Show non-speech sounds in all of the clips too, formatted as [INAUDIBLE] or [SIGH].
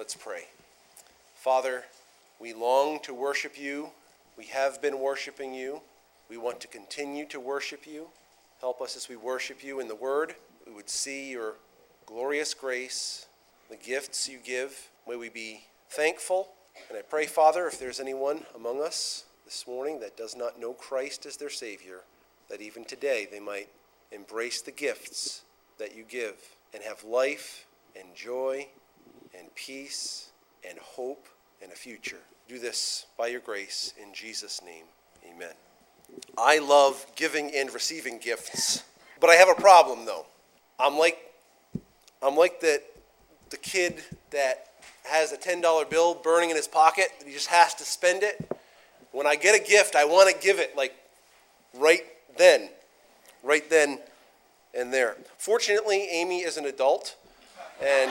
Let's pray. Father, we long to worship you. We have been worshiping you. We want to continue to worship you. Help us as we worship you in the Word. We would see your glorious grace, the gifts you give. May we be thankful. And I pray, Father, if there's anyone among us this morning that does not know Christ as their Savior, that even today they might embrace the gifts that you give and have life and joy and peace and hope and a future. Do this by your grace in Jesus' name. Amen. I love giving and receiving gifts, but I have a problem though. I'm like I'm like that the kid that has a $10 bill burning in his pocket he just has to spend it. When I get a gift, I want to give it like right then. Right then and there. Fortunately, Amy is an adult and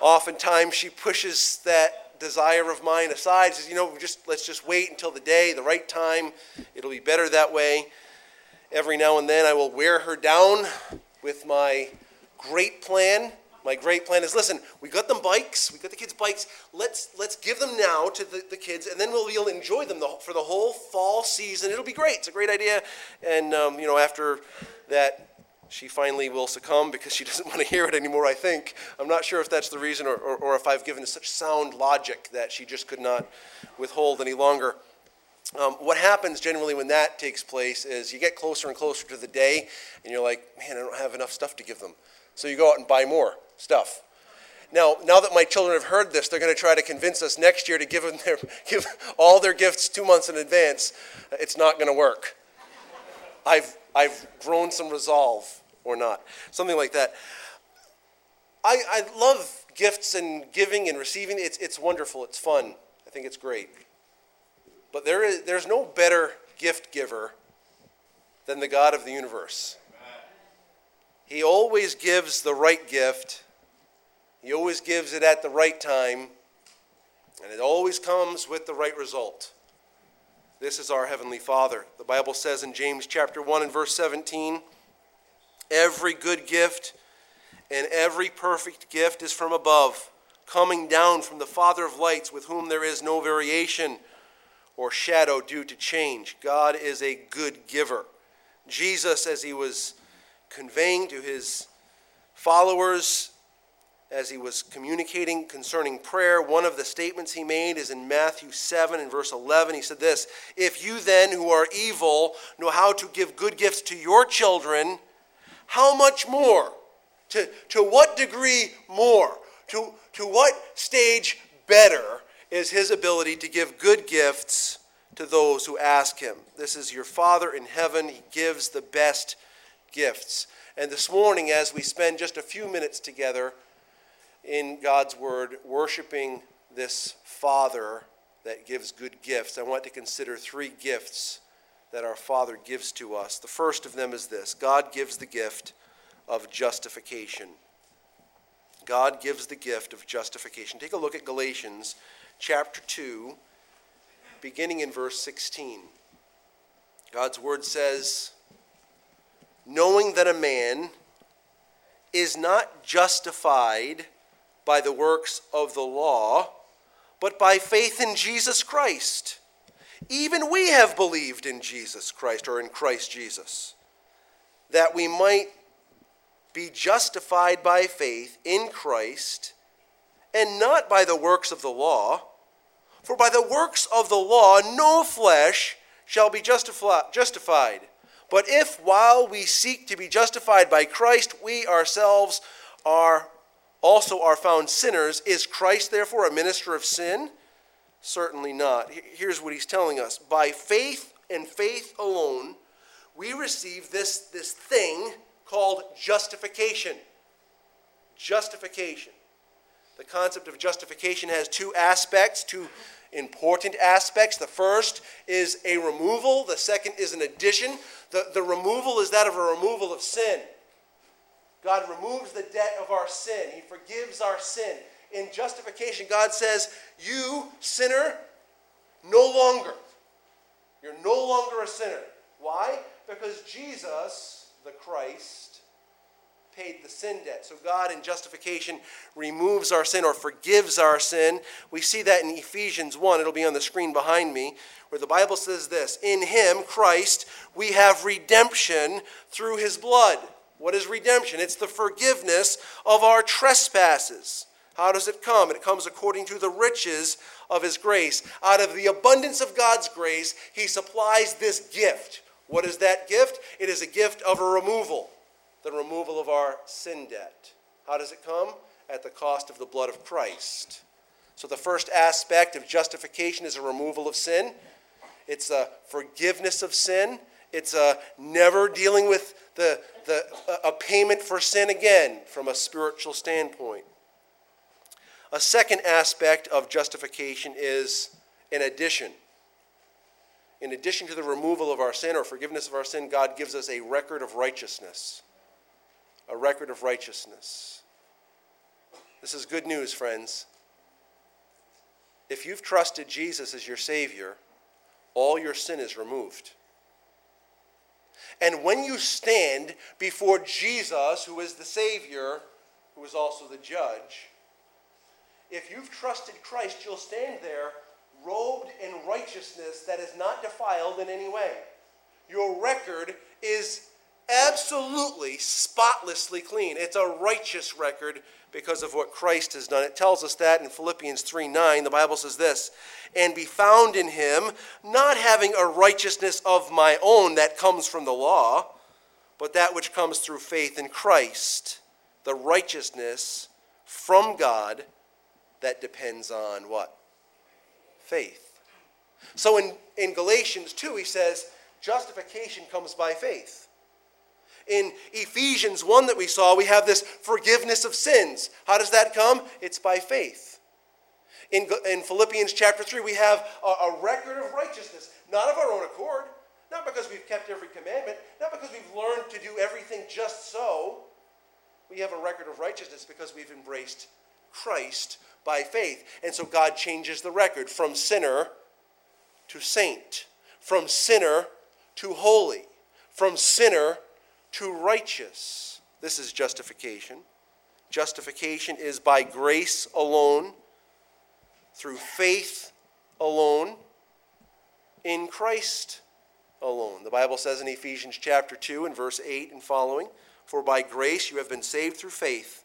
oftentimes she pushes that desire of mine aside says you know just let's just wait until the day the right time. It'll be better that way. Every now and then i will wear her down with my great plan. My great plan is listen we got them bikes we got the kids bikes. Let's let's give them now to the, the kids and then we'll, enjoy them the, for the whole fall season. It'll be great. It's a great idea. And um, you know after that she finally will succumb because she [LAUGHS] doesn't want to hear it anymore, I think. I'm not sure if that's the reason or, or, or if I've given such sound logic that she just could not withhold any longer. Um, what happens generally when that takes place is you get closer and closer to the day, and you're like, man, I don't have enough stuff to give them. So you go out and buy more stuff. Now, now that my children have heard this, they're going to try to convince us next year to give them their, [LAUGHS] give all their gifts two months in advance. It's not going to work. I've, I've grown some resolve or not, something like that. I, I love gifts and giving and receiving. It's, it's wonderful, it's fun. I think it's great. But there is, there's no better gift giver than the God of the universe. He always gives the right gift, He always gives it at the right time, and it always comes with the right result. This is our Heavenly Father. The Bible says in James chapter 1 and verse 17, Every good gift and every perfect gift is from above, coming down from the Father of lights, with whom there is no variation or shadow due to change. God is a good giver. Jesus, as he was conveying to his followers, as he was communicating concerning prayer, one of the statements he made is in Matthew 7 and verse 11. He said this If you then, who are evil, know how to give good gifts to your children, how much more? To, to what degree more? To, to what stage better is his ability to give good gifts to those who ask him? This is your Father in heaven. He gives the best gifts. And this morning, as we spend just a few minutes together in God's Word, worshiping this Father that gives good gifts, I want to consider three gifts that our Father gives to us. The first of them is this God gives the gift of justification. God gives the gift of justification. Take a look at Galatians chapter 2, beginning in verse 16. God's word says, Knowing that a man is not justified by the works of the law, but by faith in Jesus Christ. Even we have believed in Jesus Christ or in Christ Jesus, that we might be justified by faith in Christ and not by the works of the law. For by the works of the law no flesh shall be justified. But if while we seek to be justified by Christ, we ourselves are also are found sinners, is Christ therefore a minister of sin? Certainly not. Here's what he's telling us by faith and faith alone, we receive this, this thing called justification. Justification. The concept of justification has two aspects, two important aspects. The first is a removal, the second is an addition. The, the removal is that of a removal of sin. God removes the debt of our sin, He forgives our sin in justification, God says, You, sinner, no longer. You're no longer a sinner. Why? Because Jesus, the Christ, paid the sin debt. So God in justification removes our sin or forgives our sin. We see that in Ephesians 1. It'll be on the screen behind me, where the Bible says this In him, Christ, we have redemption through his blood. What is redemption? It's the forgiveness of our trespasses. How does it come? It comes according to the riches of his grace. Out of the abundance of God's grace, he supplies this gift. What is that gift? It is a gift of a removal the removal of our sin debt. How does it come? At the cost of the blood of Christ. So, the first aspect of justification is a removal of sin, it's a forgiveness of sin, it's a never dealing with the, the, a payment for sin again from a spiritual standpoint. A second aspect of justification is an addition. In addition to the removal of our sin or forgiveness of our sin, God gives us a record of righteousness a record of righteousness. This is good news, friends. If you've trusted Jesus as your Savior, all your sin is removed. And when you stand before Jesus, who is the Savior, who is also the judge, if you've trusted Christ, you'll stand there robed in righteousness that is not defiled in any way. Your record is absolutely spotlessly clean. It's a righteous record because of what Christ has done. It tells us that in Philippians 3 9. The Bible says this And be found in him, not having a righteousness of my own that comes from the law, but that which comes through faith in Christ, the righteousness from God that depends on what? Faith. So in, in Galatians 2, he says, justification comes by faith. In Ephesians 1 that we saw, we have this forgiveness of sins. How does that come? It's by faith. In, in Philippians chapter 3, we have a, a record of righteousness, not of our own accord, not because we've kept every commandment, not because we've learned to do everything just so. We have a record of righteousness because we've embraced Christ by faith. And so God changes the record from sinner to saint, from sinner to holy, from sinner to righteous. This is justification. Justification is by grace alone, through faith alone, in Christ alone. The Bible says in Ephesians chapter 2 and verse 8 and following, For by grace you have been saved through faith,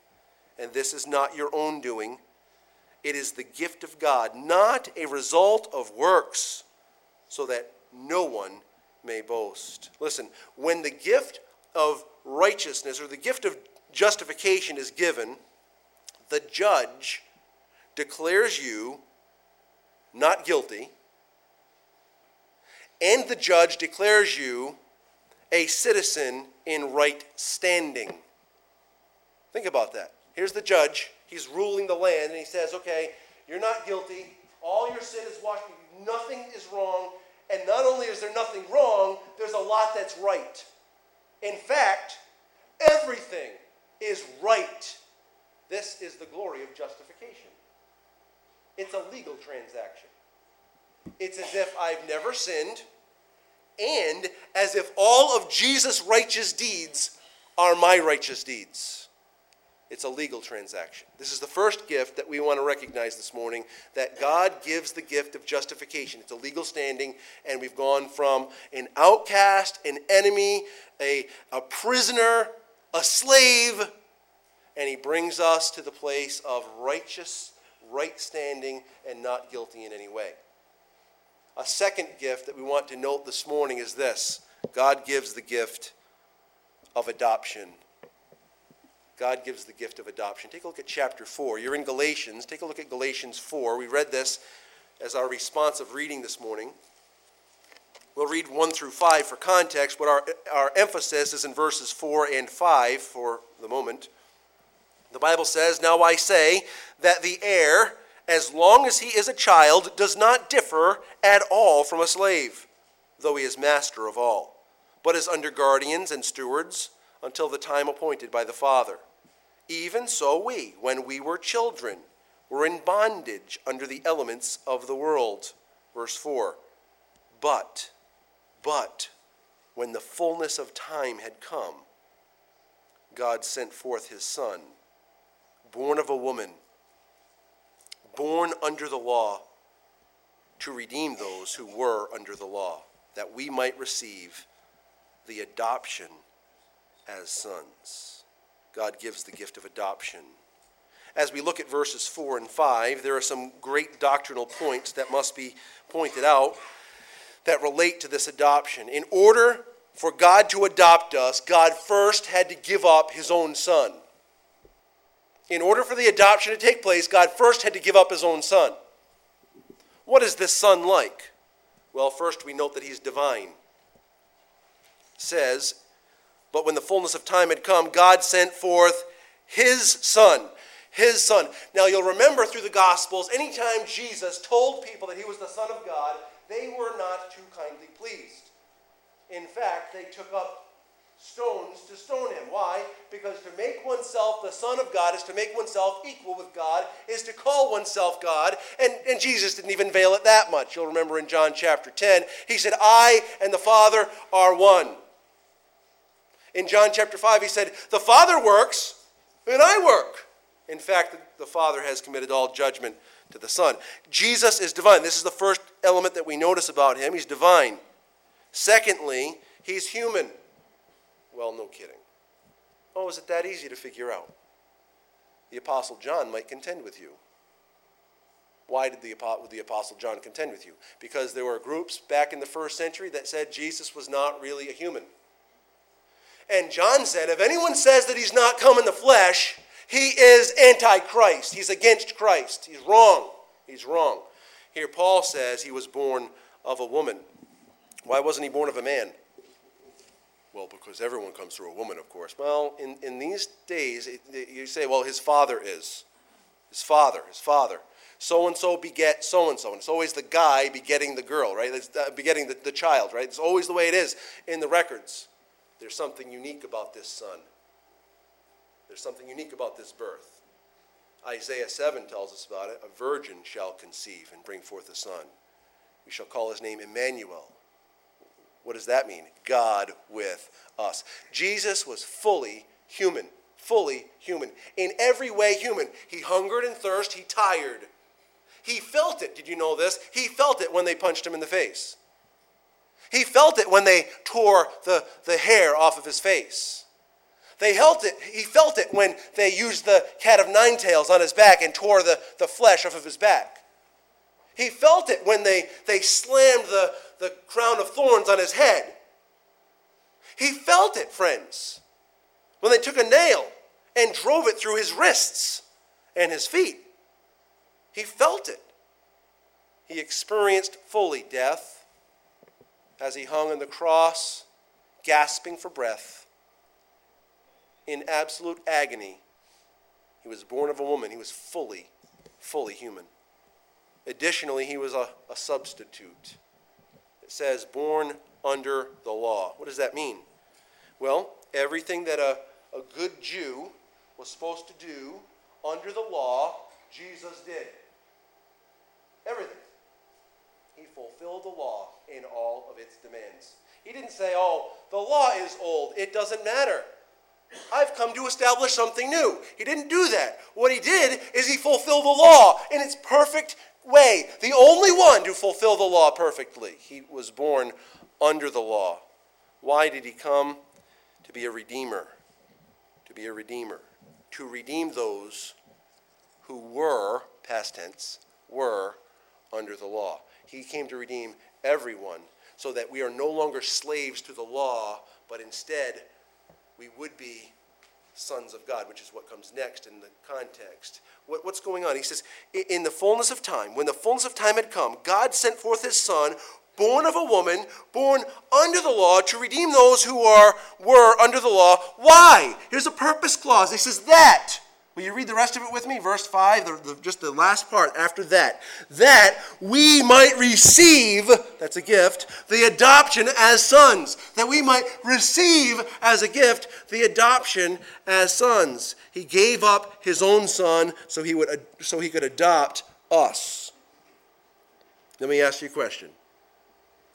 and this is not your own doing. It is the gift of God, not a result of works, so that no one may boast. Listen, when the gift of righteousness or the gift of justification is given, the judge declares you not guilty, and the judge declares you a citizen in right standing. Think about that. Here's the judge. He's ruling the land, and he says, Okay, you're not guilty. All your sin is washed. Nothing is wrong. And not only is there nothing wrong, there's a lot that's right. In fact, everything is right. This is the glory of justification. It's a legal transaction. It's as if I've never sinned, and as if all of Jesus' righteous deeds are my righteous deeds. It's a legal transaction. This is the first gift that we want to recognize this morning that God gives the gift of justification. It's a legal standing, and we've gone from an outcast, an enemy, a, a prisoner, a slave, and He brings us to the place of righteous, right standing, and not guilty in any way. A second gift that we want to note this morning is this God gives the gift of adoption God gives the gift of adoption. Take a look at chapter 4. You're in Galatians. Take a look at Galatians 4. We read this as our responsive reading this morning. We'll read 1 through 5 for context, but our, our emphasis is in verses 4 and 5 for the moment. The Bible says, Now I say that the heir, as long as he is a child, does not differ at all from a slave, though he is master of all, but is under guardians and stewards until the time appointed by the Father. Even so, we, when we were children, were in bondage under the elements of the world. Verse 4 But, but, when the fullness of time had come, God sent forth his Son, born of a woman, born under the law, to redeem those who were under the law, that we might receive the adoption as sons. God gives the gift of adoption. As we look at verses 4 and 5, there are some great doctrinal points that must be pointed out that relate to this adoption. In order for God to adopt us, God first had to give up his own son. In order for the adoption to take place, God first had to give up his own son. What is this son like? Well, first we note that he's divine. It says, but when the fullness of time had come, God sent forth his son. His son. Now you'll remember through the Gospels, anytime Jesus told people that he was the Son of God, they were not too kindly pleased. In fact, they took up stones to stone him. Why? Because to make oneself the Son of God is to make oneself equal with God, is to call oneself God. And, and Jesus didn't even veil it that much. You'll remember in John chapter 10, he said, I and the Father are one. In John chapter 5, he said, The Father works, and I work. In fact, the Father has committed all judgment to the Son. Jesus is divine. This is the first element that we notice about him. He's divine. Secondly, he's human. Well, no kidding. Oh, is it that easy to figure out? The Apostle John might contend with you. Why did the, the Apostle John contend with you? Because there were groups back in the first century that said Jesus was not really a human. And John said, if anyone says that he's not come in the flesh, he is antichrist. He's against Christ. He's wrong. He's wrong. Here, Paul says he was born of a woman. Why wasn't he born of a man? Well, because everyone comes through a woman, of course. Well, in, in these days, it, it, you say, well, his father is. His father, his father. So and so beget so and so. And it's always the guy begetting the girl, right? It's, uh, begetting the, the child, right? It's always the way it is in the records. There's something unique about this son. There's something unique about this birth. Isaiah 7 tells us about it. A virgin shall conceive and bring forth a son. We shall call his name Emmanuel. What does that mean? God with us. Jesus was fully human, fully human. In every way, human. He hungered and thirsted, he tired. He felt it. Did you know this? He felt it when they punched him in the face. He felt it when they tore the, the hair off of his face. They felt it, he felt it when they used the cat of nine tails on his back and tore the, the flesh off of his back. He felt it when they, they slammed the, the crown of thorns on his head. He felt it, friends, when they took a nail and drove it through his wrists and his feet. He felt it. He experienced fully death as he hung on the cross, gasping for breath, in absolute agony. He was born of a woman. He was fully, fully human. Additionally, he was a, a substitute. It says, born under the law. What does that mean? Well, everything that a, a good Jew was supposed to do under the law, Jesus did. Everything. He fulfilled the law in all of its demands. He didn't say, oh, the law is old, it doesn't matter. I've come to establish something new. He didn't do that. What he did is he fulfilled the law in its perfect way. The only one to fulfill the law perfectly. He was born under the law. Why did he come? To be a redeemer. To be a redeemer. To redeem those who were, past tense, were under the law. He came to redeem everyone so that we are no longer slaves to the law, but instead we would be sons of God, which is what comes next in the context. What, what's going on? He says, In the fullness of time, when the fullness of time had come, God sent forth his Son, born of a woman, born under the law, to redeem those who are were under the law. Why? Here's a purpose clause. He says that Will you read the rest of it with me? Verse 5, the, the, just the last part after that. That we might receive, that's a gift, the adoption as sons. That we might receive as a gift the adoption as sons. He gave up his own son so he, would, so he could adopt us. Let me ask you a question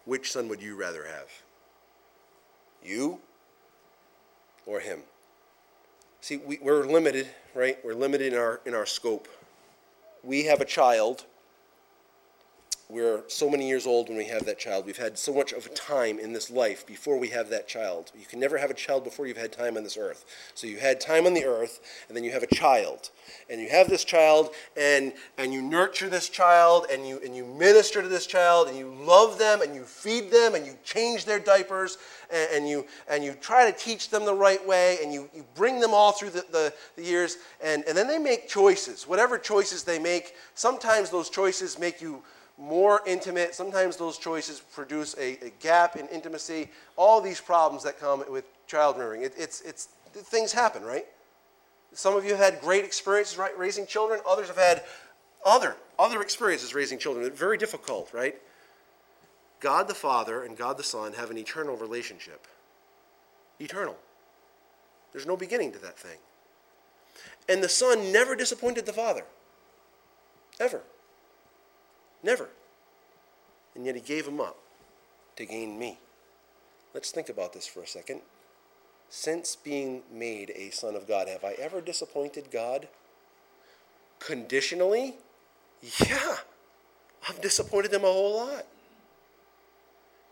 Which son would you rather have? You or him? See, we, we're limited, right? We're limited in our, in our scope. We have a child. We're so many years old when we have that child. We've had so much of a time in this life before we have that child. You can never have a child before you've had time on this earth. So you had time on the earth, and then you have a child. And you have this child, and, and you nurture this child, and you, and you minister to this child, and you love them, and you feed them, and you change their diapers, and, and you, and you try to teach them the right way, and you, you bring them all through the, the, the years. And, and then they make choices. Whatever choices they make, sometimes those choices make you more intimate. Sometimes those choices produce a, a gap in intimacy. All these problems that come with child rearing. It, it's, it's, things happen, right? Some of you have had great experiences right, raising children. Others have had other, other experiences raising children. Very difficult, right? God the Father and God the Son have an eternal relationship. Eternal. There's no beginning to that thing. And the Son never disappointed the Father. Ever. Never. And yet he gave him up to gain me. Let's think about this for a second. Since being made a son of God, have I ever disappointed God? Conditionally? Yeah. I've disappointed him a whole lot.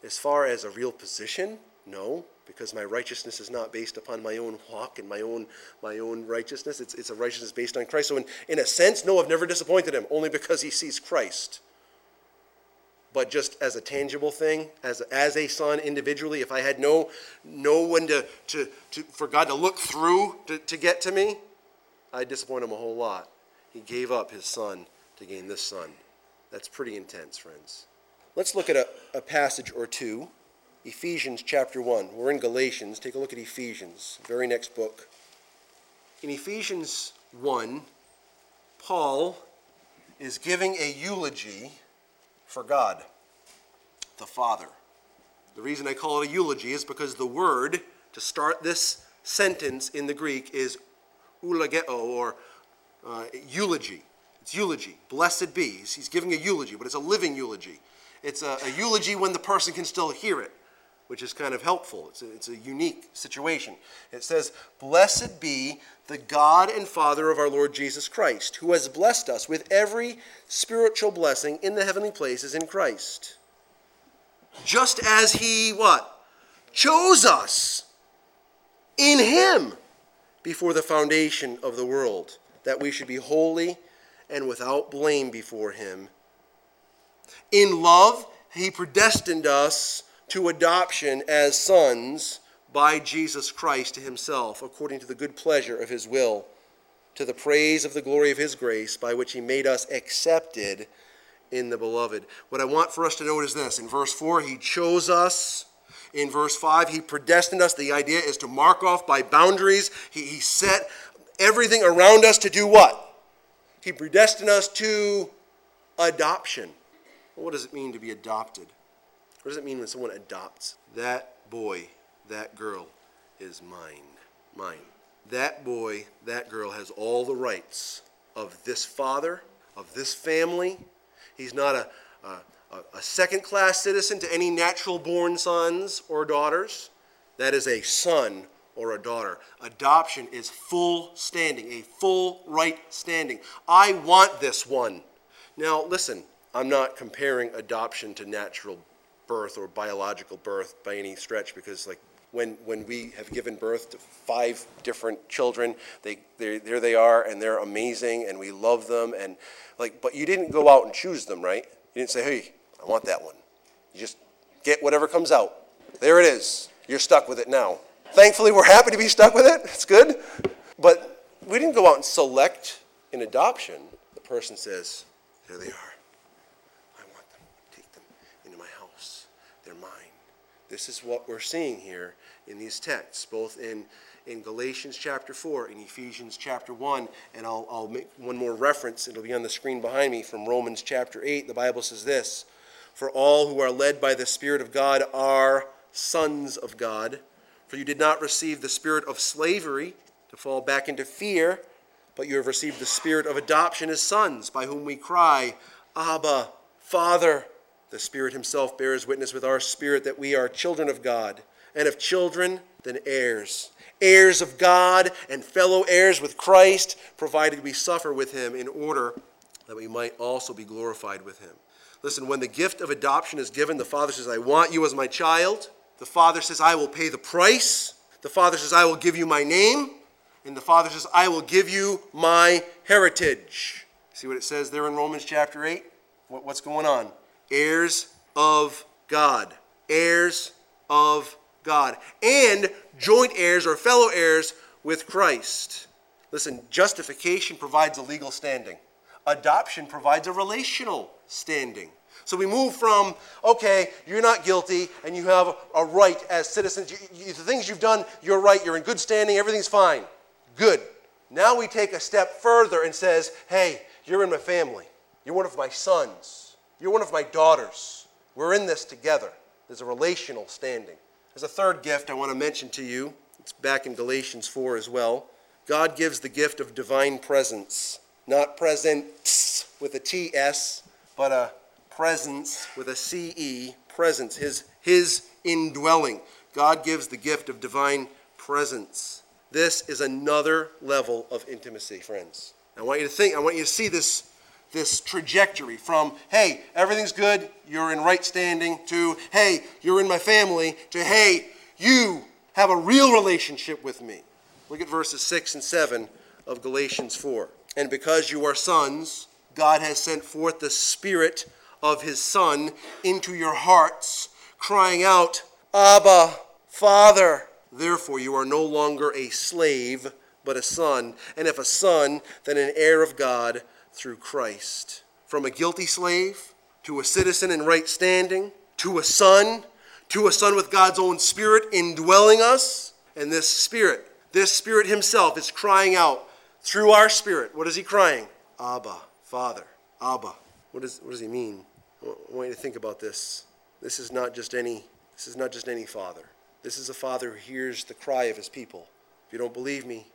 As far as a real position, no, because my righteousness is not based upon my own walk and my own my own righteousness. It's, it's a righteousness based on Christ. So in, in a sense, no, I've never disappointed him, only because he sees Christ but just as a tangible thing, as, as a son individually, if I had no, no one to, to, to, for God to look through to, to get to me, I'd disappoint him a whole lot. He gave up his son to gain this son. That's pretty intense, friends. Let's look at a, a passage or two. Ephesians chapter 1. We're in Galatians. Take a look at Ephesians, very next book. In Ephesians 1, Paul is giving a eulogy for God, the Father. The reason I call it a eulogy is because the word to start this sentence in the Greek is eulogeo or uh, eulogy. It's eulogy. Blessed be. He's giving a eulogy, but it's a living eulogy. It's a, a eulogy when the person can still hear it, which is kind of helpful. It's a, it's a unique situation. It says, Blessed be the God and Father of our Lord Jesus Christ, who has blessed us with every spiritual blessing in the heavenly places in Christ. Just as he what? Chose us in him before the foundation of the world, that we should be holy and without blame before him. In love, he predestined us to adoption as sons by Jesus Christ to himself, according to the good pleasure of his will, to the praise of the glory of his grace, by which he made us accepted in the beloved. What I want for us to note is this in verse 4, he chose us. In verse 5, he predestined us. The idea is to mark off by boundaries. He, he set everything around us to do what? He predestined us to adoption. What does it mean to be adopted? What does it mean when someone adopts? That boy that girl is mine. Mine. That boy, that girl has all the rights of this father, of this family. He's not a, a, a second class citizen to any natural born sons or daughters. That is a son or a daughter. Adoption is full standing, a full right standing. I want this one. Now, listen, I'm not comparing adoption to natural birth or biological birth by any stretch because, like, when, when we have given birth to five different children. They, there they are, and they're amazing, and we love them. And like, but you didn't go out and choose them, right? You didn't say, "Hey, I want that one." You just get whatever comes out. There it is. You're stuck with it now. Thankfully, we're happy to be stuck with it. It's good. But we didn't go out and select in adoption. The person says, "There they are. I want them. Take them into my house. They're mine." This is what we're seeing here in these texts, both in, in Galatians chapter 4 in Ephesians chapter 1. And I'll, I'll make one more reference. It'll be on the screen behind me from Romans chapter 8. The Bible says this For all who are led by the Spirit of God are sons of God. For you did not receive the spirit of slavery to fall back into fear, but you have received the spirit of adoption as sons, by whom we cry, Abba, Father. The Spirit Himself bears witness with our spirit that we are children of God and if children, then heirs, heirs of God and fellow heirs with Christ, provided we suffer with him in order that we might also be glorified with him. Listen, when the gift of adoption is given, the father says, I want you as my child. The father says, I will pay the price. The father says, I will give you my name. And the father says, I will give you my heritage. See what it says there in Romans chapter 8? What's going on? Heirs of God. Heirs of God. And joint heirs or fellow heirs with Christ. Listen, justification provides a legal standing, adoption provides a relational standing. So we move from, okay, you're not guilty and you have a right as citizens. You, you, the things you've done, you're right, you're in good standing, everything's fine. Good. Now we take a step further and says, hey, you're in my family. You're one of my sons. You're one of my daughters. We're in this together. There's a relational standing. There's a third gift I want to mention to you. It's back in Galatians 4 as well. God gives the gift of divine presents, not presence with a TS, but a presence with a CE, presence, his, his indwelling. God gives the gift of divine presence. This is another level of intimacy, friends. I want you to think, I want you to see this, this trajectory from, hey, everything's good, you're in right standing, to, hey, you're in my family, to, hey, you have a real relationship with me. Look at verses 6 and 7 of Galatians 4. And because you are sons, God has sent forth the Spirit of His Son into your hearts, crying out, Abba, Father. Therefore, you are no longer a slave, but a son, and if a son, then an heir of God through Christ. From a guilty slave to a citizen in right standing, to a son, to a son with God's own Spirit indwelling us, and this Spirit, this Spirit Himself is crying out through our Spirit. What is He crying? Abba, Father, Abba. What, is, what does He mean? I want you to think about this. This is not just any. This is not just any father. This is a father who hears the cry of his people. If you don't believe me,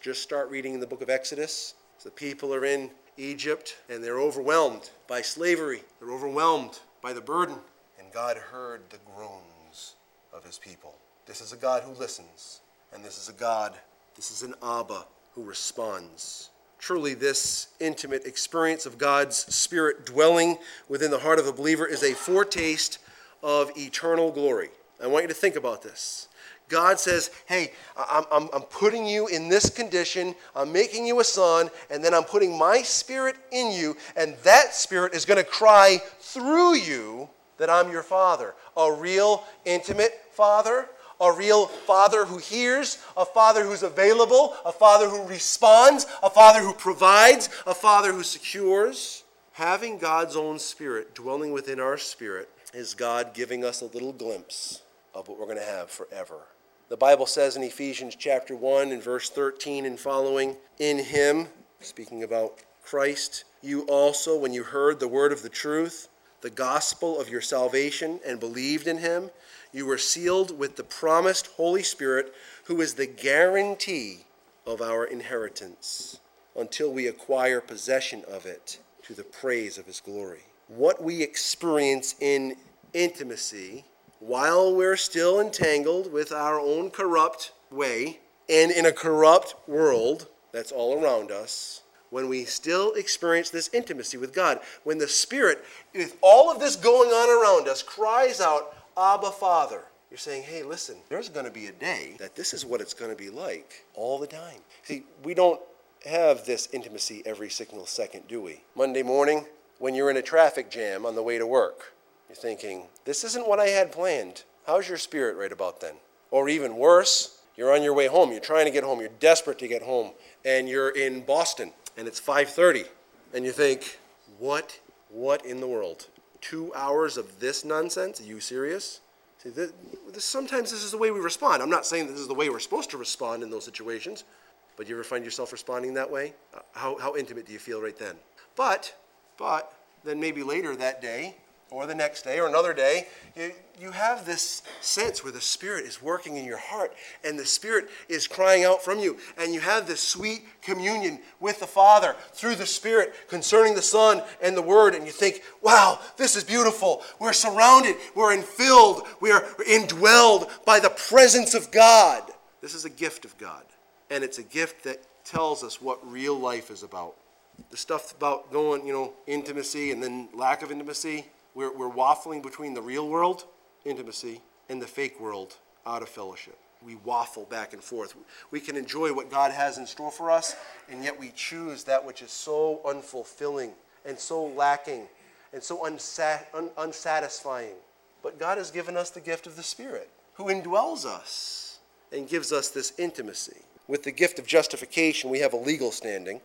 just start reading in the book of Exodus. The people are in Egypt and they're overwhelmed by slavery. They're overwhelmed by the burden. And God heard the groans of his people. This is a God who listens. And this is a God, this is an Abba who responds. Truly, this intimate experience of God's Spirit dwelling within the heart of a believer is a foretaste of eternal glory. I want you to think about this. God says, Hey, I'm, I'm, I'm, putting you in this condition. I'm making you a son, and then I'm putting my spirit in you, and that spirit is going to cry through you that I'm your father. A real, intimate father, a real father who hears, a father who's available, a father who responds, a father who provides, a father who secures. Having God's own spirit dwelling within our spirit is God giving us a little glimpse of what we're going to have forever. The Bible says in Ephesians chapter 1 and verse 13 and following, in him, speaking about Christ, you also, when you heard the word of the truth, the gospel of your salvation, and believed in him, you were sealed with the promised Holy Spirit, who is the guarantee of our inheritance until we acquire possession of it to the praise of his glory. What we experience in intimacy while we're still entangled with our own corrupt way and in a corrupt world that's all around us, when we still experience this intimacy with God, when the Spirit, with all of this going on around us, cries out, Abba, Father. You're saying, hey, listen, there's going to be a day that this is what it's going to be like all the time. See, we don't have this intimacy every single second, do we? Monday morning, when you're in a traffic jam on the way to work, you're thinking, this isn't what I had planned. How's your spirit right about then? Or even worse, you're on your way home. You're trying to get home. You're desperate to get home. And you're in Boston and it's 5:30 and you think, "What what in the world? two hours of this nonsense? Are you serious? See, this, this, sometimes this is the way we respond. I'm not saying this is the way we're supposed to respond in those situations, but you ever find yourself responding that way? Uh, how, how intimate do you feel right then? But, but, then maybe later that day, or the next day or another day, you, you have this sense where the Spirit is working in your heart and the Spirit is crying out from you. And you have this sweet communion with the Father through the Spirit concerning the Son and the Word. And you think, wow, this is beautiful. We're surrounded, we're infilled, we are indwelled by the presence of God. This is a gift of God. And it's a gift that tells us what real life is about. The stuff about going, you know, intimacy and then lack of intimacy, we're, we're waffling between the real world, intimacy, and the fake world, out of fellowship. We waffle back and forth. We can enjoy what God has in store for us, and yet we choose that which is so unfulfilling and so lacking and so unsat- un- unsatisfying. But God has given us the gift of the Spirit, who indwells us and gives us this intimacy. With the gift of justification, we have a legal standing.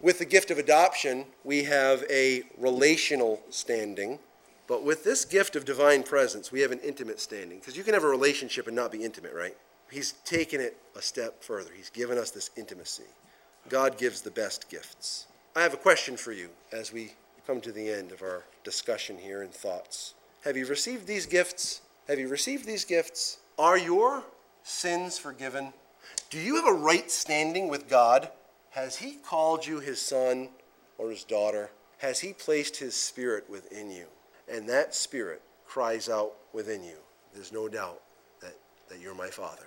With the gift of adoption, we have a relational standing. But with this gift of divine presence, we have an intimate standing. Because you can have a relationship and not be intimate, right? He's taken it a step further. He's given us this intimacy. God gives the best gifts. I have a question for you as we come to the end of our discussion here and thoughts. Have you received these gifts? Have you received these gifts? Are your sins forgiven? Do you have a right standing with God? Has He called you His son or His daughter? Has He placed His Spirit within you? And that Spirit cries out within you. There's no doubt that, that you're my Father.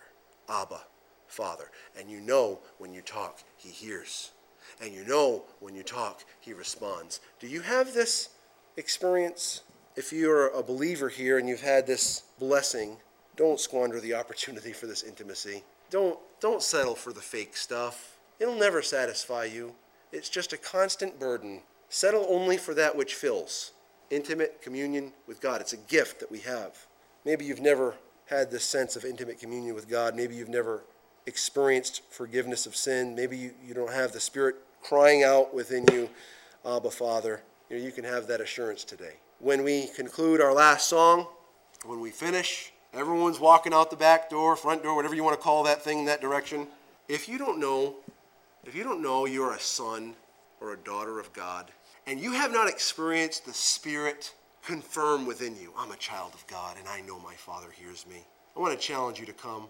Abba, Father. And you know when you talk, He hears. And you know when you talk, He responds. Do you have this experience? If you're a believer here and you've had this blessing, don't squander the opportunity for this intimacy. Don't, don't settle for the fake stuff. It'll never satisfy you. It's just a constant burden. Settle only for that which fills intimate communion with God. It's a gift that we have. Maybe you've never had this sense of intimate communion with God. Maybe you've never experienced forgiveness of sin. Maybe you, you don't have the Spirit crying out within you, Abba, Father. You, know, you can have that assurance today. When we conclude our last song, when we finish, everyone's walking out the back door, front door, whatever you want to call that thing in that direction. If you don't know, if you don't know you're a son or a daughter of God, and you have not experienced the Spirit confirm within you, I'm a child of God and I know my Father hears me. I want to challenge you to come.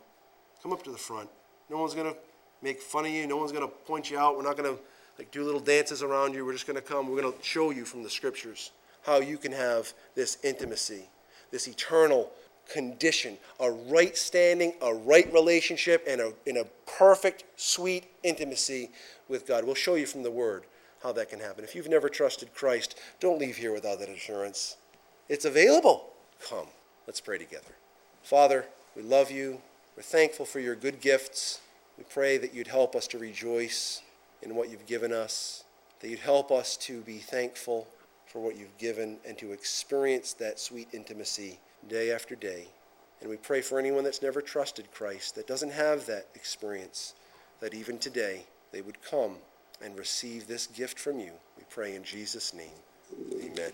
Come up to the front. No one's going to make fun of you. No one's going to point you out. We're not going to like do little dances around you. We're just going to come. We're going to show you from the scriptures how you can have this intimacy, this eternal condition, a right standing, a right relationship, and a, in a perfect, sweet intimacy with God. We'll show you from the Word how that can happen. If you've never trusted Christ, don't leave here without that assurance. It's available. Come. Let's pray together. Father, we love you. We're thankful for your good gifts. We pray that you'd help us to rejoice in what you've given us, that you'd help us to be thankful for what you've given and to experience that sweet intimacy day after day. And we pray for anyone that's never trusted Christ, that doesn't have that experience, that even today they would come and receive this gift from you. We pray in Jesus' name. Amen.